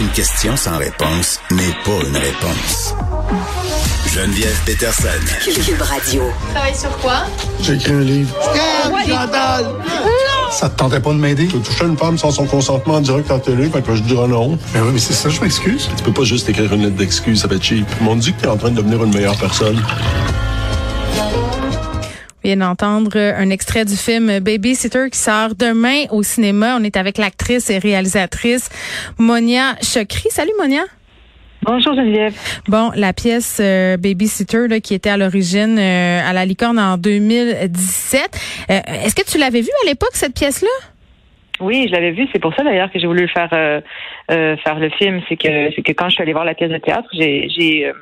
Une question sans réponse n'est pas une réponse. Geneviève Peterson. Cube Radio. Travaille sur quoi? J'ai écrit un livre. Chantal! Ça te tentait pas de m'aider? Tu toucher une femme sans son consentement en direct à la télé, fait que je dirais non. Ben oui, mais c'est ça, je m'excuse. Tu peux pas juste écrire une lettre d'excuse, ça fait cheap. Ils m'ont dit que t'es en train de devenir une meilleure personne. Vient d'entendre un extrait du film Babysitter qui sort demain au cinéma. On est avec l'actrice et réalisatrice Monia Chokri. Salut Monia. Bonjour Geneviève. Bon, la pièce euh, Babysitter là, qui était à l'origine euh, à la licorne en 2017. Euh, Est-ce que tu l'avais vue à l'époque cette pièce-là? Oui, je l'avais vu. C'est pour ça d'ailleurs que j'ai voulu faire euh, euh, faire le film. C'est que c'est que quand je suis allée voir la pièce de théâtre, j'ai j'ai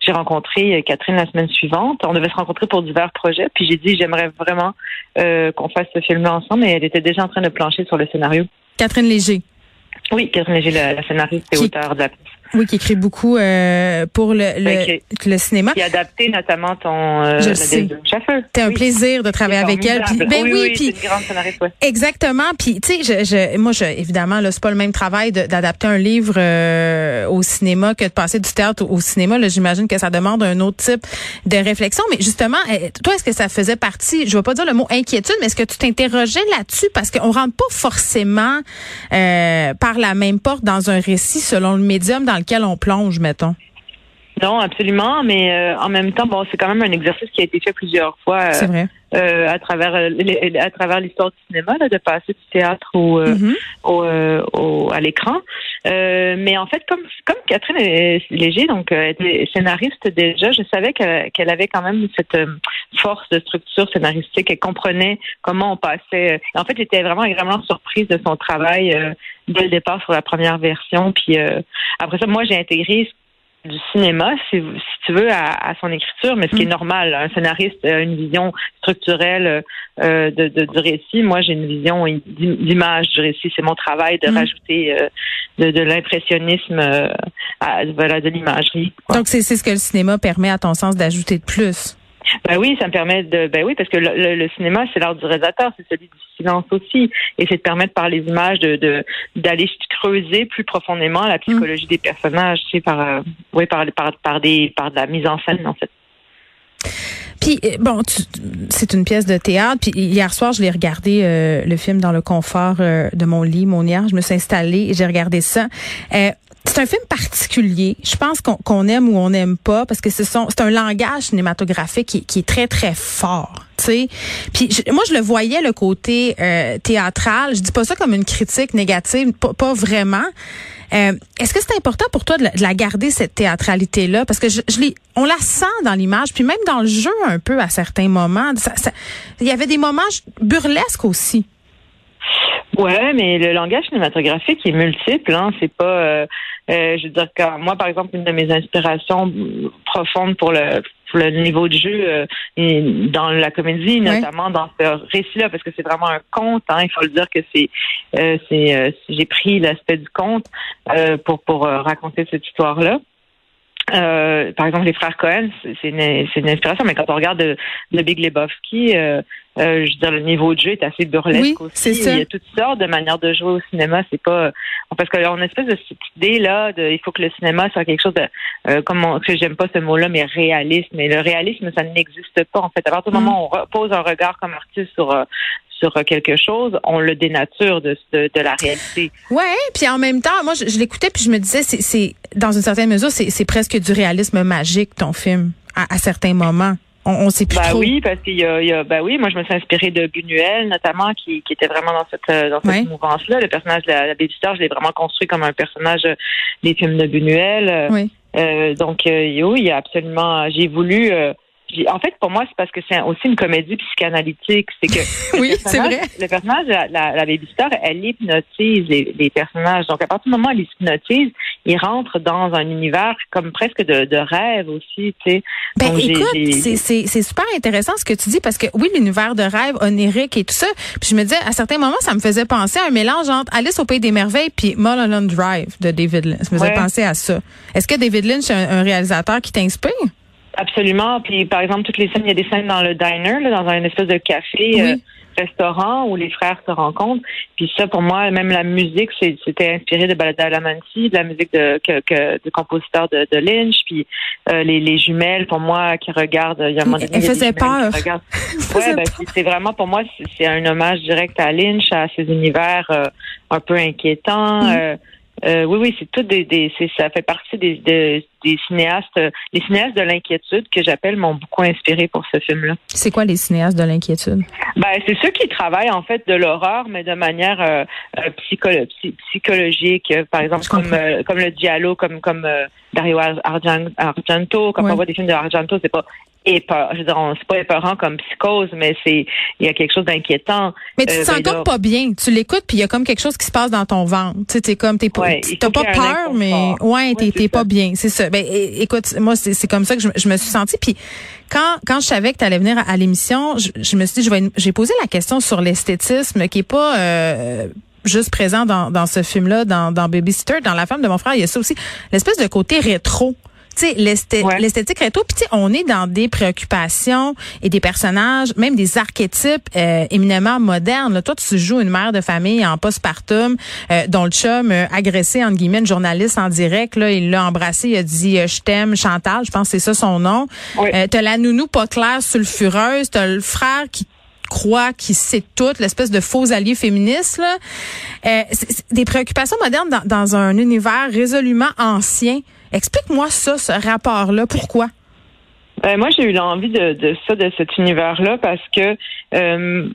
j'ai rencontré Catherine la semaine suivante. On devait se rencontrer pour divers projets. Puis j'ai dit j'aimerais vraiment euh, qu'on fasse ce film-là ensemble. Et elle était déjà en train de plancher sur le scénario. Catherine Léger. Oui, Catherine Léger, la, la scénariste et Qui- auteure de la pièce. Oui, qui écrit beaucoup euh, pour le, le, le cinéma. Qui a adapté notamment ton euh, Je sais. C'était un Oui. plaisir de travailler avec elle. Puis, ben oui, oui, oui, puis c'est une grande scénariste, ouais. Exactement. Puis tu sais, je, je, moi, je, évidemment, là, c'est pas le même travail d'adapter un livre euh, au cinéma que de passer du théâtre au, au cinéma. Là, j'imagine que ça demande un autre type de réflexion. Mais justement, euh, toi, est-ce que ça faisait partie Je vais pas dire le mot inquiétude, mais est-ce que tu t'interrogeais là-dessus? Parce qu'on rentre pas forcément euh, par la même porte dans un récit selon le médium dans lequel on plonge, mettons. Non, absolument, mais euh, en même temps, bon, c'est quand même un exercice qui a été fait plusieurs fois euh, vrai. euh, à travers à travers l'histoire du cinéma, là, de passer du théâtre au, Mhm. au, au- à l'écran. Mais en fait, comme comme Catherine est Léger, donc était scénariste déjà, je savais qu'elle avait quand même cette force de structure scénaristique. Elle comprenait comment on passait. En fait, j'étais vraiment agréablement surprise de son travail dès le départ sur la première version. Puis après ça, moi, j'ai intégré du cinéma, si, si tu veux, à, à son écriture, mais ce qui est normal. Un scénariste a une vision structurelle euh, de, de- du récit. Moi, j'ai une vision d'im- d'image du récit. C'est mon travail de Mm. rajouter euh, de, de l'impressionnisme euh, à voilà, de l'imagerie. Donc c'est c'est ce que le cinéma permet, à ton sens, d'ajouter de plus? Ben oui, ça me permet de. Ben oui, parce que le, cinéma, c'est l'art du réalisateur, c'est celui du silence aussi, et c'est de permettre par les images de d'aller creuser plus profondément la psychologie des personnages, sais, par euh, oui, par par des par de la mise en scène en fait. Puis euh, bon, c'est une pièce de théâtre. Puis hier soir, je l'ai regardé euh, le film dans le confort de mon lit, mon hier. Je me suis installée et j'ai regardé ça. C'est un film particulier. Je pense qu'on qu'on aime ou on n'aime pas parce que c'est un langage cinématographique qui, qui est très très fort. Tu sais. Puis je- moi je le voyais le côté euh, théâtral. Je dis pas ça comme une critique négative, pas, vraiment. Euh, Est-ce que c'est important pour toi de la, de la garder cette théâtralité là parce que je, je on la sent dans l'image puis même dans le jeu un peu à certains moments. Il y avait des moments burlesques aussi. Ouais, mais le langage cinématographique est multiple. Hein. C'est pas, euh, euh, je veux dire, quand moi, par exemple, une de mes inspirations profondes pour le pour le niveau de jeu euh, dans la comédie, notamment dans ce récit-là, parce que c'est vraiment un conte. Hein, il faut le dire que c'est, euh, c'est, euh, j'ai pris l'aspect du conte pour pour raconter cette histoire-là. Par exemple, les frères Cohen, c'est une, c'est une inspiration, mais quand on regarde de, de Big Lebowski, euh, euh, je veux dire, le niveau de jeu est assez burlesque Oui, aussi. c'est ça. Il y a toutes sortes de manières de jouer au cinéma. C'est pas parce qu'on a une espèce de cette idée là, de, il faut que le cinéma soit quelque chose de, euh, comme on, que j'aime pas ce mot-là, mais réaliste. Mais le réalisme, ça n'existe pas en fait. À partir du Mm. moment où on pose un regard comme artiste sur euh, sur quelque chose, on le dénature de, de, de la réalité. Ouais, puis en même temps, moi je, je l'écoutais puis je me disais c'est c'est dans une certaine mesure c'est c'est presque du réalisme magique ton film à, à certains moments. On, on sait plus Bah trop. oui, parce qu'il y y a bah oui, moi je me suis inspirée de Buñuel notamment, qui, qui était vraiment dans cette euh, dans cette mouvance-là. Le personnage de la, la babysitter, je l'ai vraiment construit comme un personnage des films de Buñuel. Oui. euh, donc euh, oui, il y a absolument. J'ai voulu. euh, En fait, pour moi, c'est parce que c'est aussi une comédie psychanalytique. C'est que Oui, c'est vrai. Le personnage, la, la, la babysitter, elle hypnotise les, les personnages. Donc, à partir du moment où elle les hypnotise, ils rentrent dans un univers comme presque de, de rêve aussi, tu sais. Ben Donc, écoute, c'est- super intéressant ce que tu dis parce que oui, l'univers de rêve onirique et tout ça. Puis je me disais à certains moments, ça me faisait penser à un mélange entre Alice au pays des merveilles puis Mulholland Drive de David Lynch. Ça me faisait Ouais. penser à ça. Est-ce que David Lynch est un, un réalisateur qui t'inspire? Absolument. Puis, par exemple, toutes les scènes, il y a des scènes dans le diner, là, dans un espèce de café, Oui. euh, restaurant où les frères se rencontrent. Puis ça, pour moi, même la musique, c'est- c'était inspiré de Badalamenti, de la musique de, que, que, du compositeur de, de Lynch. Puis euh, les, les jumelles, pour moi, qui regardent, il y a un Elle faisait peur. Ouais, ben, c'est- vraiment pour moi, c'est- c'est un hommage direct à Lynch, à ses univers euh, un peu inquiétants. Mm. Euh, oui, oui, c'est tout des, des ça fait partie des, des, des cinéastes, euh, les cinéastes de l'inquiétude que j'appelle m'ont beaucoup inspiré pour ce film-là. C'est quoi les cinéastes de l'inquiétude? Ben, c'est ceux qui travaillent en fait de l'horreur, mais de manière euh, euh, psycholo- psy- psychologique. Par exemple, comme euh, comme le Diallo, comme comme euh, Dario Ar- Argen- Argento. Quand Ouais. on voit des films de Argento, c'est pas épeurant. Je veux dire, on- c'est pas épeurant comme psychose, mais c'est il y a quelque chose d'inquiétant. Mais tu te Euh, sens ben comme là- pas bien. Tu l'écoutes puis il y a comme quelque chose qui se passe dans ton ventre. Tu sais, t'es comme t'es pas, Ouais, t'as pas peur, mais ouais, t'es Ouais, pas bien. C'est ça. Ben écoute, moi c'est comme ça que je, je me suis sentie. Puis quand quand je savais que tu allais venir à, à l'émission, je, je me suis dit je vais j'ai posé la question sur l'esthétisme qui est pas euh, juste présent dans, dans ce film-là, dans, dans Babysitter, dans La femme de mon frère, il y a ça aussi, l'espèce de côté rétro. Tu sais, l'esthé- Ouais. l'esthétique rétro, puis on est dans des préoccupations et des personnages, même des archétypes euh, éminemment modernes. Là, toi, tu joues une mère de famille en postpartum euh, dont le chum euh, agressé, entre guillemets, une journaliste en direct. Là, il l'a embrassé, il a dit euh, Je t'aime, Chantal », je pense que c'est ça son nom. Oui. Euh, t'as la nounou pas claire, sulfureuse, t'as le frère qui croit qu'il sait tout, l'espèce de faux allié féministe. Là. Euh, des préoccupations modernes dans, dans un univers résolument ancien. Explique-moi ça, ce rapport-là. Pourquoi? Ben, moi, j'ai eu l'envie de, de ça, de cet univers-là, parce que euh,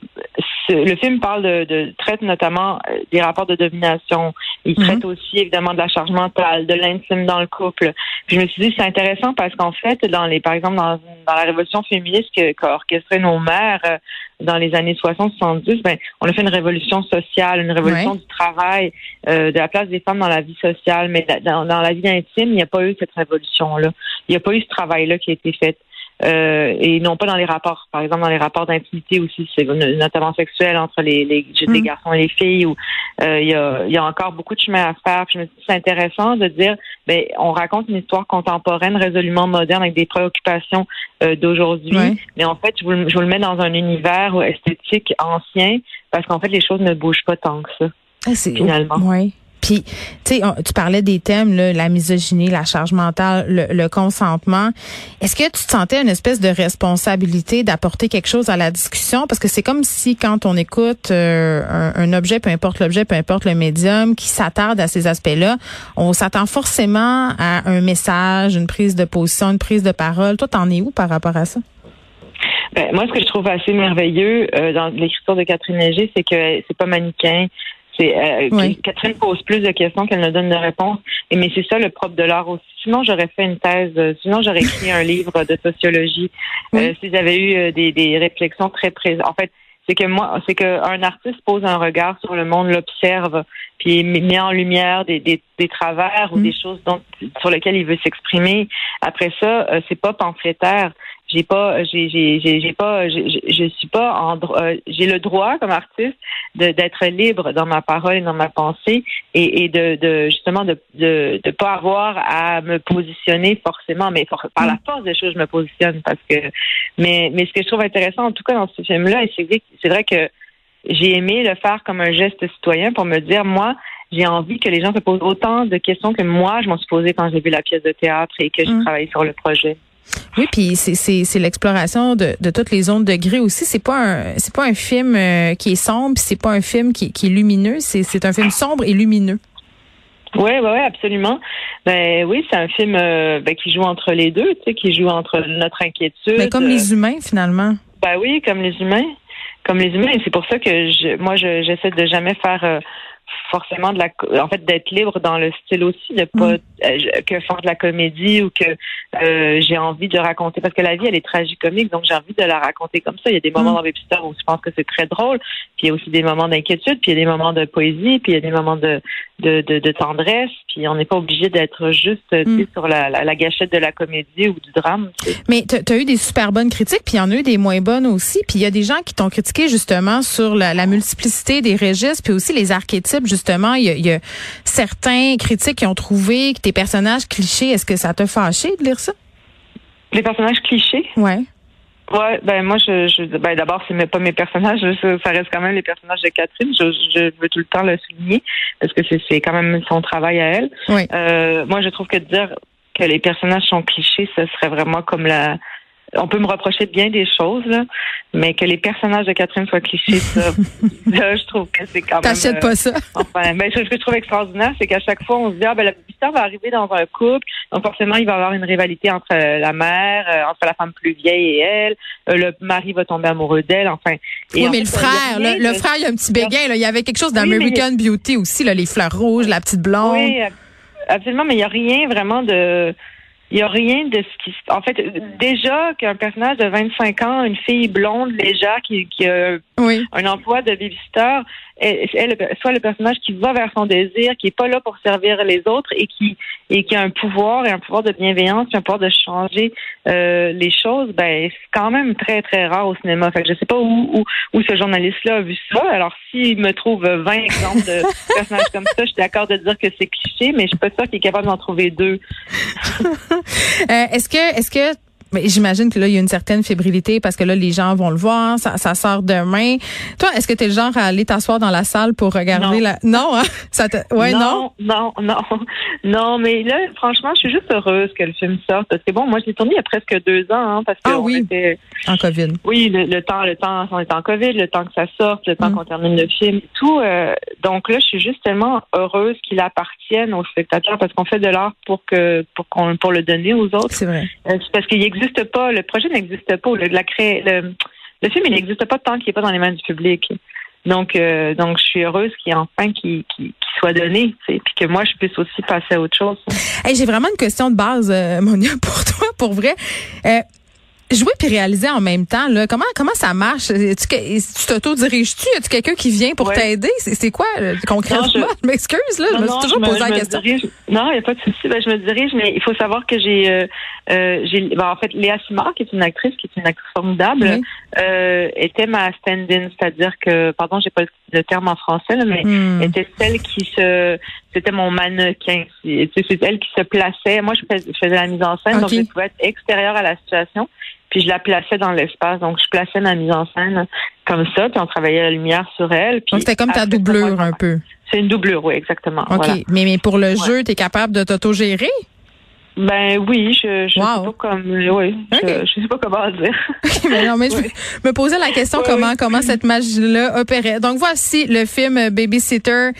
le film parle de, de traite notamment euh, des rapports de domination. Il Mhm. traite aussi évidemment de la charge mentale, de l'intime dans le couple. Puis je me suis dit c'est intéressant parce qu'en fait, dans les, par exemple, dans, dans la révolution féministe qu'a orchestrée nos mères dans les années 60-70, ben on a fait une révolution sociale, une révolution Ouais. du travail, euh, de la place des femmes dans la vie sociale, mais dans, dans la vie intime, il n'y a pas eu cette révolution-là. Il n'y a pas eu ce travail-là qui a été fait. Euh, et non pas dans les rapports, par exemple dans les rapports d'intimité aussi, c'est notamment sexuel entre les, les, les Mm. garçons et les filles, où euh, il y, a, y a encore beaucoup de chemin à faire. Puis je me dis c'est intéressant de dire, ben on raconte une histoire contemporaine, résolument moderne, avec des préoccupations euh, d'aujourd'hui, mais en fait je vous, le- je vous le mets dans un univers esthétique ancien, parce qu'en fait les choses ne bougent pas tant que ça. Ah, c'est Finalement. Puis, tu sais, tu parlais des thèmes, là, la misogynie, la charge mentale, le, le consentement. Est-ce que tu te sentais une espèce de responsabilité d'apporter quelque chose à la discussion? Parce que c'est comme si quand on écoute euh, un, un objet, peu importe l'objet, peu importe le médium, qui s'attarde à ces aspects-là, on s'attend forcément à un message, une prise de position, une prise de parole. Toi, t'en es où par rapport à ça? Ben, moi, ce que je trouve assez merveilleux euh, dans l'écriture de Catherine Léger, c'est que c'est pas manichéen. C'est euh, Oui. Catherine pose plus de questions qu'elle ne donne de réponses. Et mais c'est ça le propre de l'art aussi. Sinon, j'aurais fait une thèse. euh, sinon, j'aurais écrit un livre de sociologie. Oui. Euh, si j'avais eu euh, des, des réflexions très présentes. En fait, c'est que moi, c'est qu'un artiste pose un regard sur le monde, l'observe, puis met en lumière des, des, des travers ou Mm. des choses dont, sur lesquelles il veut s'exprimer. Après ça, euh, c'est pas pamphlétaire. J'ai pas, j'ai, j'ai, j'ai, pas, je suis pas en, euh, j'ai le droit comme artiste de, d'être libre dans ma parole et dans ma pensée et, et de, de justement de, de, de pas avoir à me positionner forcément, mais for- par la force des choses, je me positionne parce que, mais, mais ce que je trouve intéressant en tout cas dans ce film-là, et c'est vrai, c'est vrai que j'ai aimé le faire comme un geste citoyen pour me dire, moi, j'ai envie que les gens se posent autant de questions que moi, je m'en suis posé quand j'ai vu la pièce de théâtre et que j'ai Mm. travaillé sur le projet. Oui, puis c'est c'est c'est l'exploration de, de toutes les zones de gris aussi. C'est pas un c'est pas un film euh, qui est sombre, c'est pas un film qui, qui est lumineux. C'est c'est un film sombre et lumineux. Oui, oui, ouais, absolument. Ben oui, c'est un film euh, ben, qui joue entre les deux, tu sais, qui joue entre notre inquiétude. Mais comme euh, les humains finalement. Ben oui, comme les humains. Comme les humains. C'est pour ça que je, moi, je- j'essaie de jamais faire euh, forcément de la en fait d'être libre dans le style aussi de pas Mm. euh, que faire de la comédie ou que euh, j'ai envie de raconter parce que la vie elle est tragicomique donc j'ai envie de la raconter comme ça il y a des moments Mm. dans Babysitter où je pense que c'est très drôle puis il y a aussi des moments d'inquiétude puis il y a des moments de poésie puis il y a des moments de de, de, de tendresse puis on n'est pas obligé d'être juste Mm. sur la, la, la gâchette de la comédie ou du drame. Mais tu as eu des super bonnes critiques, puis il y en a eu des moins bonnes aussi. Puis il y a des gens qui t'ont critiqué justement sur la, la multiplicité des registres, puis aussi les archétypes. Justement, il y, a, il y a certains critiques qui ont trouvé que tes personnages clichés. Est-ce que ça t'a fâché de lire ça? les personnages clichés? Ouais. Ouais, ben moi je, je ben d'abord c'est pas mes personnages, ça, ça reste quand même les personnages de Catherine. Je, je veux tout le temps le souligner parce que c'est c'est quand même son travail à elle. Oui. Euh, moi je trouve que de dire que les personnages sont clichés, ce serait vraiment comme la. On peut me reprocher bien des choses, là, mais que les personnages de Catherine soient clichés, ça, là, je trouve que c'est quand même. T'achètes euh, pas ça. Enfin, ben, ce que je trouve extraordinaire, c'est qu'à chaque fois, on se dit, ah, ben, la va arriver dans un couple, donc forcément, il va y avoir une rivalité entre euh, la mère, euh, entre la femme plus vieille et elle, euh, le mari va tomber amoureux d'elle, enfin. Et oui, en mais fait, le frère, le, le de- frère, il y a un petit béguin. Là. Il y avait quelque chose Oui, mais- d'American Beauty aussi, là, les fleurs rouges, la petite blonde. Oui, ab- absolument, mais il n'y a rien vraiment de. Il n'y a rien de ce qui. se- En fait, déjà qu'un personnage de 25 ans, une fille blonde, légère, qui, qui a Oui. un emploi de babysitter, soit le personnage qui va vers son désir, qui est pas là pour servir les autres et qui et qui a un pouvoir et un pouvoir de bienveillance, puis un pouvoir de changer euh, les choses, ben c'est quand même très très rare au cinéma. Fait que je sais pas où où, où ce journaliste-là a vu ça. Alors s'il me trouve 20 exemples de personnages comme ça, je suis d'accord de dire que c'est cliché, mais je suis pas sûre qu'il est capable d'en trouver deux. Euh, est-ce que, est-ce que, mais j'imagine que là, il y a une certaine fébrilité parce que là, les gens vont le voir, ça, ça sort demain. Toi, est-ce que tu es le genre à aller t'asseoir dans la salle pour regarder Non. la. Non, hein? Ça te... Ouais, non. non, non, non, non, mais là, franchement, je suis juste heureuse que le film sorte. Parce que bon, moi, je l'ai tourné il y a presque deux ans, hein, parce que Ah on oui. était- En COVID. oui, le, le temps, le temps, on est en COVID, le temps que ça sorte, le temps Mm. qu'on termine le film, et tout. euh, donc là, je suis juste tellement heureuse qu'il appartienne aux spectateurs, parce qu'on fait de l'art pour que, pour qu'on, pour le donner aux autres. C'est vrai. Euh, parce qu'il n'existe pas, le projet n'existe pas, le, la cré- le, le film, il n'existe pas tant qu'il n'est pas dans les mains du public. Donc, euh, donc, je suis heureuse qu'il enfin qu'il soit donné, puis que moi, je puisse aussi passer à autre chose. J'ai vraiment une question de base, euh, Monia, pour toi, pour vrai. Euh, jouer puis réaliser en même temps, là, comment comment ça marche? Tu, tu t'auto-diriges-tu? Y a-tu quelqu'un qui vient pour Ouais. t'aider? C'est c'est quoi, euh, concrètement? Non, je- je m'excuse, là. je me suis toujours posé la question. dirige- non, il n'y a pas de souci. Ben, je me dirige, mais il faut savoir que j'ai, euh, euh, j'ai, ben, en fait, Léa Simard, qui est une actrice, qui est une actrice formidable, euh, était ma stand-in, c'est-à-dire que, pardon, j'ai pas le, terme en français, là, mais Hmm. était celle qui se, c'était mon mannequin. C'est c'est elle qui se plaçait. Moi, je fais- je faisais la mise en scène, donc je pouvais être extérieure à la situation. Puis je la plaçais dans l'espace, donc je plaçais ma mise en scène comme ça, puis on travaillait la lumière sur elle. Puis Donc, c'était comme ta doublure un peu. C'est une doublure, oui, exactement. OK. Voilà. Mais, mais pour le jeu, tu es capable de t'auto-gérer? Ben oui, je, je Wow. sais pas comme, oui, Ok. je, je sais pas comment dire. Mais non, mais je Oui. me posais la question Oui, comment oui. comment cette magie-là opérait. Donc voici le film euh, Babysitter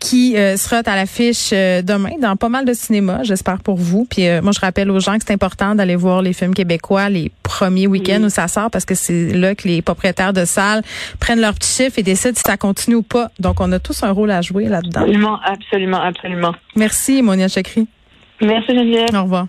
qui euh, sera à l'affiche euh, demain dans pas mal de cinémas, j'espère pour vous. Puis euh, moi je rappelle aux gens que c'est important d'aller voir les films québécois les premiers week-ends où ça sort parce que c'est là que les propriétaires de salles prennent leur petit chiffre et décident si ça continue ou pas. Donc on a tous un rôle à jouer là-dedans. Absolument, absolument, absolument. Merci Monia Chakri. Merci Geneviève. Au revoir.